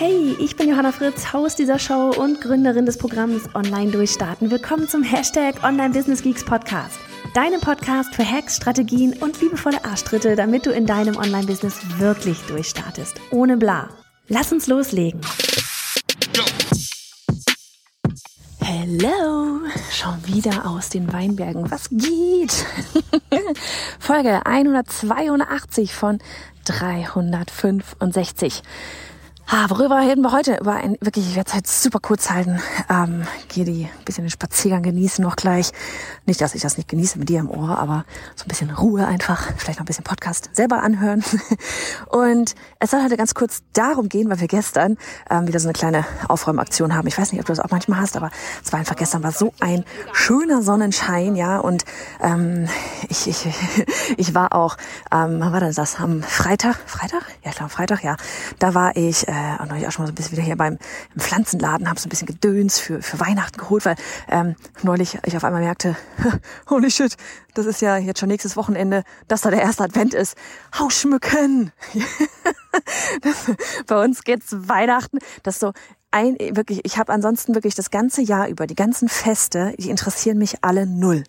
Hey, ich bin Johanna Fritz, Haus dieser Show und Gründerin des Programms Online Durchstarten. Willkommen zum Hashtag Online Business Geeks Podcast. Deinem Podcast für Hacks, Strategien und liebevolle Arschtritte, damit du in deinem Online-Business wirklich durchstartest. Ohne bla. Lass uns loslegen. Hello, schon wieder aus den Weinbergen. Was geht? Folge 182 von 365. Ah, worüber reden wir heute? Über ein wirklich, ich werde es heute super kurz halten. Ähm, gehe die ein bisschen den Spaziergang genießen noch gleich. Nicht, dass ich das nicht genieße mit dir im Ohr, aber so ein bisschen Ruhe einfach. Vielleicht noch ein bisschen Podcast selber anhören. Und es soll heute ganz kurz darum gehen, weil wir gestern ähm, wieder so eine kleine Aufräumaktion haben. Ich weiß nicht, ob du das auch manchmal hast, aber es war einfach gestern war so ein schöner Sonnenschein, ja. Und ähm, ich, ich, ich war auch, ähm, wann war denn das? Am Freitag? Freitag? Ja, ich glaube Freitag, ja. Da war ich äh, äh, und neulich auch schon mal so ein bisschen wieder hier beim im Pflanzenladen, habe so ein bisschen Gedöns für, für Weihnachten geholt, weil ähm, neulich ich auf einmal merkte, holy shit, das ist ja jetzt schon nächstes Wochenende, dass da der erste Advent ist. Haus schmücken! bei uns geht's Weihnachten, das so ein, wirklich, ich habe ansonsten wirklich das ganze Jahr über, die ganzen Feste, die interessieren mich alle null.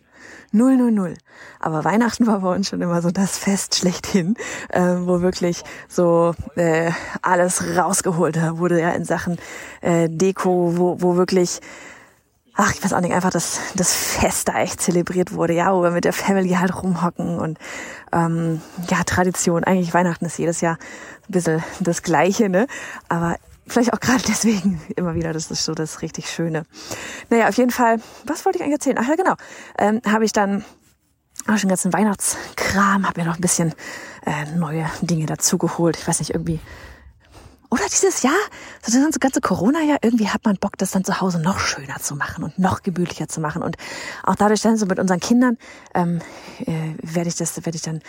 Null, null, null. Aber Weihnachten war bei uns schon immer so das Fest schlechthin, äh, wo wirklich so äh, alles rausgeholt wurde, ja, in Sachen äh, Deko, wo, wo wirklich ach, ich weiß auch nicht, einfach das, das Fest da echt zelebriert wurde, ja, wo wir mit der Family halt rumhocken und ähm, ja, Tradition. Eigentlich Weihnachten ist jedes Jahr ein bisschen das Gleiche, ne? Aber vielleicht auch gerade deswegen immer wieder, das ist so das richtig Schöne. Naja, auf jeden Fall, was wollte ich eigentlich erzählen? Ach ja, genau. Ähm, habe ich dann auch schon ganzen Weihnachtskram, habe mir noch ein bisschen äh, neue Dinge dazugeholt. Ich weiß nicht, irgendwie oder dieses Jahr, so das ganze Corona-Jahr, irgendwie hat man Bock, das dann zu Hause noch schöner zu machen und noch gemütlicher zu machen. Und auch dadurch dann so mit unseren Kindern ähm, äh, werde ich das, werde ich dann,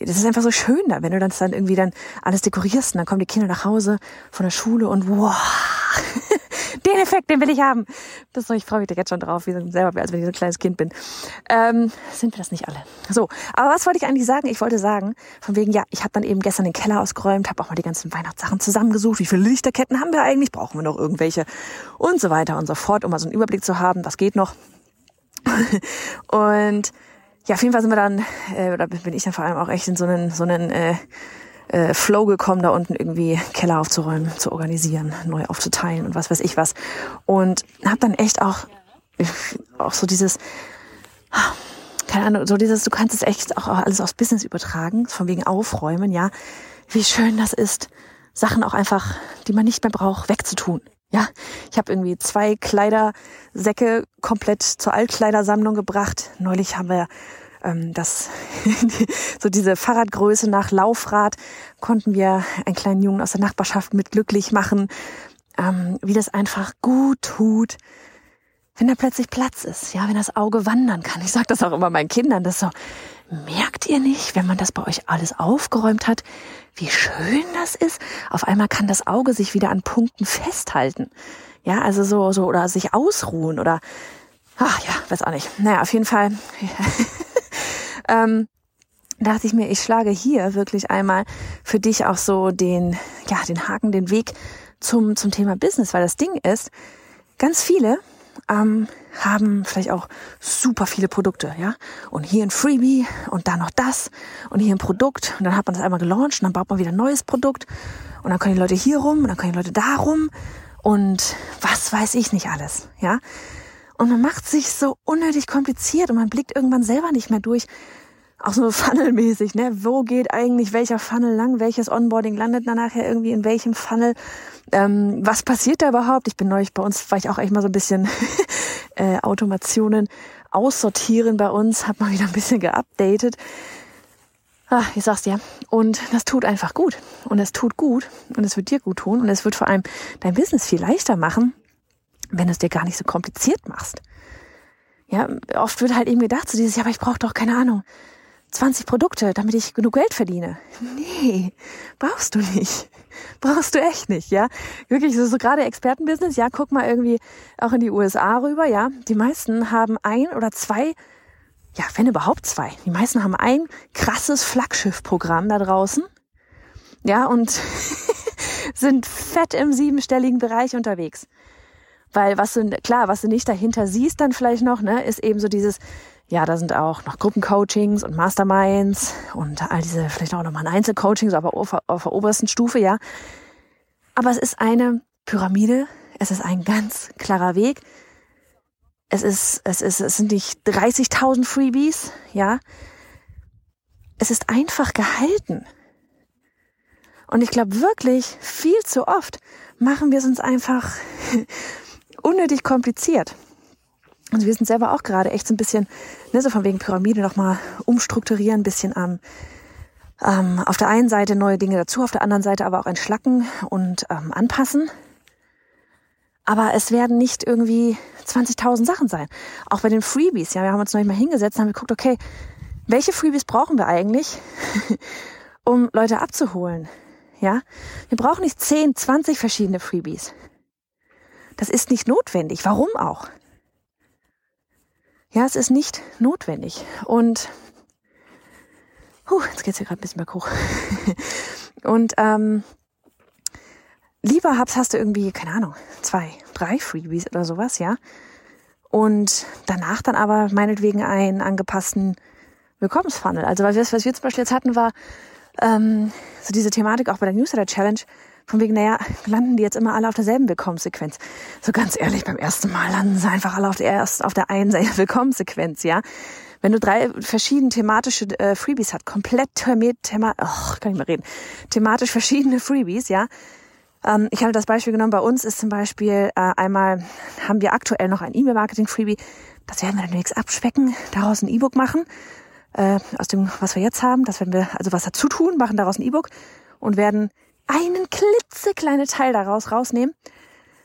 das ist einfach so schön da, wenn du das dann irgendwie dann alles dekorierst und dann kommen die Kinder nach Hause von der Schule und wow, den Effekt, den will ich haben. Das soll ich freue mich jetzt schon drauf, wie so selber, als wenn ich so ein kleines Kind bin. Ähm, sind wir das nicht alle? So, aber was wollte ich eigentlich sagen? Ich wollte sagen, von wegen, ja, ich habe dann eben gestern den Keller ausgeräumt, habe auch mal die ganzen Weihnachtssachen zusammengesucht. Wie viele Lichterketten haben wir eigentlich? Brauchen wir noch irgendwelche? Und so weiter und so fort, um mal so einen Überblick zu haben, was geht noch. und ja, auf jeden Fall sind wir dann, äh, oder bin ich dann vor allem auch echt in so einen, so einen äh, äh, Flow gekommen, da unten irgendwie Keller aufzuräumen, zu organisieren, neu aufzuteilen und was weiß ich was. Und habe dann echt auch, auch so dieses, keine Ahnung, so dieses, du kannst es echt auch alles aufs Business übertragen, von wegen Aufräumen, ja. Wie schön das ist, Sachen auch einfach, die man nicht mehr braucht, wegzutun. Ja, ich habe irgendwie zwei Kleidersäcke komplett zur Altkleidersammlung gebracht. Neulich haben wir ähm, das, so diese Fahrradgröße nach Laufrad konnten wir einen kleinen Jungen aus der Nachbarschaft mit glücklich machen, ähm, wie das einfach gut tut, wenn da plötzlich Platz ist, ja, wenn das Auge wandern kann. Ich sage das auch immer meinen Kindern, das so, merkt ihr nicht, wenn man das bei euch alles aufgeräumt hat, wie schön das ist? Auf einmal kann das Auge sich wieder an Punkten festhalten. Ja, also so, so, oder sich ausruhen oder, ach ja, weiß auch nicht. Naja, auf jeden Fall. ähm, dachte ich mir, ich schlage hier wirklich einmal für dich auch so den, ja, den Haken, den Weg zum, zum Thema Business, weil das Ding ist, ganz viele ähm, haben vielleicht auch super viele Produkte, ja. Und hier ein Freebie und da noch das und hier ein Produkt und dann hat man das einmal gelauncht und dann baut man wieder ein neues Produkt und dann können die Leute hier rum und dann können die Leute da rum und was weiß ich nicht alles, ja. Und man macht sich so unnötig kompliziert und man blickt irgendwann selber nicht mehr durch, auch so funnelmäßig, ne? Wo geht eigentlich welcher Funnel lang? Welches Onboarding landet dann nachher irgendwie in welchem Funnel? Ähm, was passiert da überhaupt? Ich bin neulich bei uns, war ich auch echt mal so ein bisschen äh, Automationen aussortieren bei uns, habe mal wieder ein bisschen geupdatet. Ah, ich sag's dir. Und das tut einfach gut. Und es tut gut. Und es wird dir gut tun. Und es wird vor allem dein Business viel leichter machen, wenn du es dir gar nicht so kompliziert machst. Ja, oft wird halt eben gedacht, so dieses, ja, aber ich brauche doch keine Ahnung, 20 Produkte, damit ich genug Geld verdiene. Nee, brauchst du nicht. Brauchst du echt nicht, ja. Wirklich, so, so gerade Expertenbusiness, ja, guck mal irgendwie auch in die USA rüber, ja. Die meisten haben ein oder zwei, ja, wenn überhaupt zwei. Die meisten haben ein krasses Flaggschiffprogramm da draußen. Ja, und sind fett im siebenstelligen Bereich unterwegs. Weil was du, klar, was du nicht dahinter siehst dann vielleicht noch, ne, ist eben so dieses, ja, da sind auch noch Gruppencoachings und Masterminds und all diese, vielleicht auch nochmal ein Einzelcoaching, aber auf, auf der obersten Stufe, ja. Aber es ist eine Pyramide, es ist ein ganz klarer Weg. Es ist, es ist, es sind nicht 30.000 Freebies, ja. Es ist einfach gehalten. Und ich glaube wirklich, viel zu oft machen wir es uns einfach unnötig kompliziert. Also wir sind selber auch gerade echt so ein bisschen, ne, so von wegen Pyramide nochmal umstrukturieren, ein bisschen am ähm, auf der einen Seite neue Dinge dazu, auf der anderen Seite aber auch entschlacken und ähm, anpassen. Aber es werden nicht irgendwie 20.000 Sachen sein. Auch bei den Freebies, ja, wir haben uns nicht mal hingesetzt und haben geguckt, okay, welche Freebies brauchen wir eigentlich, um Leute abzuholen? Ja, wir brauchen nicht 10, 20 verschiedene Freebies. Das ist nicht notwendig. Warum auch? Ja, es ist nicht notwendig. Und huh, jetzt geht's hier gerade ein bisschen berghoch. Und ähm, lieber hab's, hast du irgendwie, keine Ahnung, zwei, drei Freebies oder sowas, ja. Und danach dann aber meinetwegen einen angepassten Willkommensfunnel. Also was wir zum Beispiel jetzt hatten, war ähm, so diese Thematik auch bei der Newsletter Challenge, von wegen, naja, landen die jetzt immer alle auf derselben Willkommenssequenz. So ganz ehrlich, beim ersten Mal landen sie einfach alle auf der, erst auf der einen Willkommenssequenz, ja. Wenn du drei verschiedene thematische äh, Freebies hast, komplett thema, oh, kann ich mal reden, thematisch verschiedene Freebies, ja. Ähm, ich habe das Beispiel genommen, bei uns ist zum Beispiel äh, einmal, haben wir aktuell noch ein E-Mail-Marketing-Freebie, das werden wir demnächst abspecken, daraus ein E-Book machen, äh, aus dem, was wir jetzt haben, das werden wir, also was dazu tun, machen daraus ein E-Book und werden einen klitzekleine Teil daraus rausnehmen,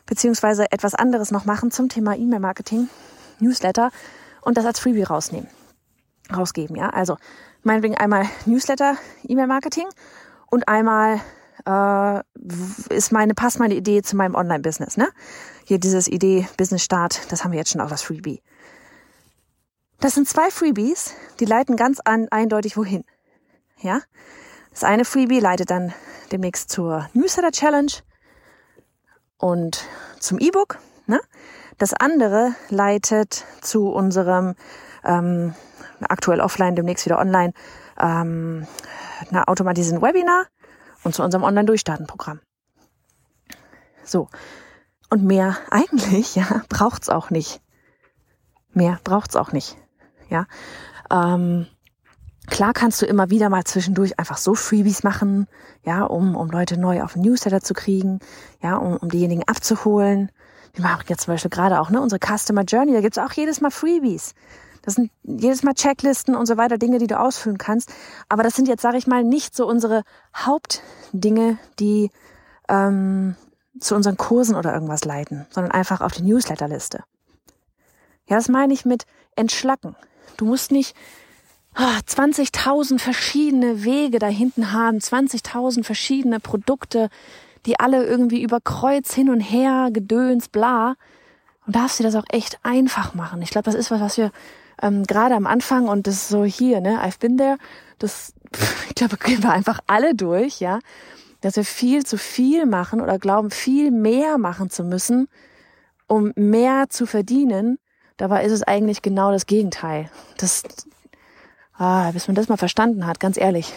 beziehungsweise etwas anderes noch machen zum Thema E-Mail-Marketing, Newsletter und das als Freebie rausnehmen, rausgeben, ja. Also meinetwegen einmal Newsletter, E-Mail-Marketing und einmal äh, ist meine, passt meine Idee zu meinem Online-Business, ne? Hier dieses Idee Business Start, das haben wir jetzt schon auch als Freebie. Das sind zwei Freebies, die leiten ganz an, eindeutig wohin. Ja? Das eine Freebie leitet dann demnächst zur Newsletter Challenge und zum E-Book. Ne? Das andere leitet zu unserem ähm, aktuell offline, demnächst wieder online, ähm, einer automatisierten Webinar und zu unserem Online-Durchstarten-Programm. So. Und mehr eigentlich, ja, braucht's auch nicht. Mehr braucht's auch nicht. Ja. Ähm, Klar kannst du immer wieder mal zwischendurch einfach so Freebies machen, ja, um, um Leute neu auf den Newsletter zu kriegen, ja, um, um diejenigen abzuholen. Wir machen jetzt zum Beispiel gerade auch, ne, unsere Customer Journey, da gibt's auch jedes Mal Freebies. Das sind jedes Mal Checklisten und so weiter, Dinge, die du ausfüllen kannst. Aber das sind jetzt, sage ich mal, nicht so unsere Hauptdinge, die ähm, zu unseren Kursen oder irgendwas leiten, sondern einfach auf die Newsletterliste. Ja, das meine ich mit entschlacken. Du musst nicht 20.000 ah, verschiedene Wege da hinten haben, 20.000 verschiedene Produkte, die alle irgendwie über Kreuz hin und her, Gedöns, bla. Und darfst dir das auch echt einfach machen. Ich glaube, das ist was, was wir ähm, gerade am Anfang und das ist so hier, ne, I've been there, das, ich glaube, gehen wir einfach alle durch, ja, dass wir viel zu viel machen oder glauben, viel mehr machen zu müssen, um mehr zu verdienen. Dabei ist es eigentlich genau das Gegenteil. Das, Ah, bis man das mal verstanden hat, ganz ehrlich.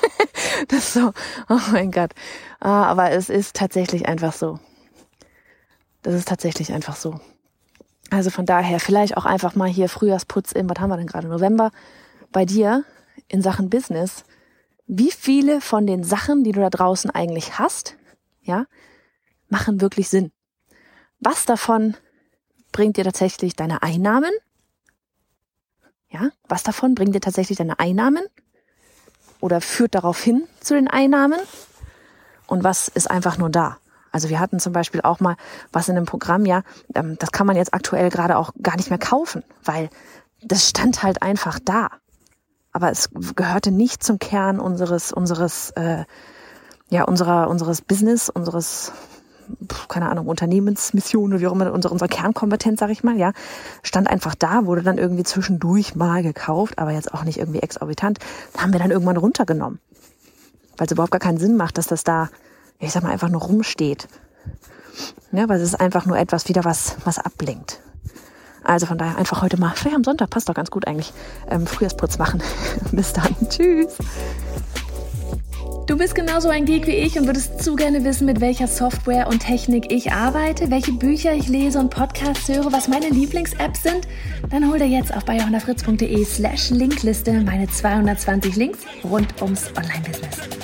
das ist so, oh mein Gott. Ah, aber es ist tatsächlich einfach so. Das ist tatsächlich einfach so. Also von daher vielleicht auch einfach mal hier Frühjahrsputz im, was haben wir denn gerade, November, bei dir in Sachen Business. Wie viele von den Sachen, die du da draußen eigentlich hast, ja, machen wirklich Sinn? Was davon bringt dir tatsächlich deine Einnahmen? Ja, was davon bringt dir tatsächlich deine Einnahmen oder führt darauf hin zu den Einnahmen? Und was ist einfach nur da? Also wir hatten zum Beispiel auch mal was in einem Programm, ja, ähm, das kann man jetzt aktuell gerade auch gar nicht mehr kaufen, weil das stand halt einfach da. Aber es gehörte nicht zum Kern unseres, unseres, äh, ja, unserer, unseres Business, unseres, keine Ahnung, Unternehmensmission oder wie auch immer, unsere, unsere Kernkompetenz, sag ich mal, ja, stand einfach da, wurde dann irgendwie zwischendurch mal gekauft, aber jetzt auch nicht irgendwie exorbitant. haben wir dann irgendwann runtergenommen. Weil es überhaupt gar keinen Sinn macht, dass das da, ich sag mal, einfach nur rumsteht. Ja, weil es ist einfach nur etwas wieder, was, was ablenkt. Also von daher einfach heute mal, vielleicht am Sonntag, passt doch ganz gut eigentlich, ähm, Frühjahrsputz machen. Bis dann. Tschüss. Du bist genauso ein Geek wie ich und würdest zu gerne wissen, mit welcher Software und Technik ich arbeite, welche Bücher ich lese und Podcasts höre, was meine Lieblings-Apps sind? Dann hol dir jetzt auf bayerhonderfritz.de slash Linkliste meine 220 Links rund ums Online-Business.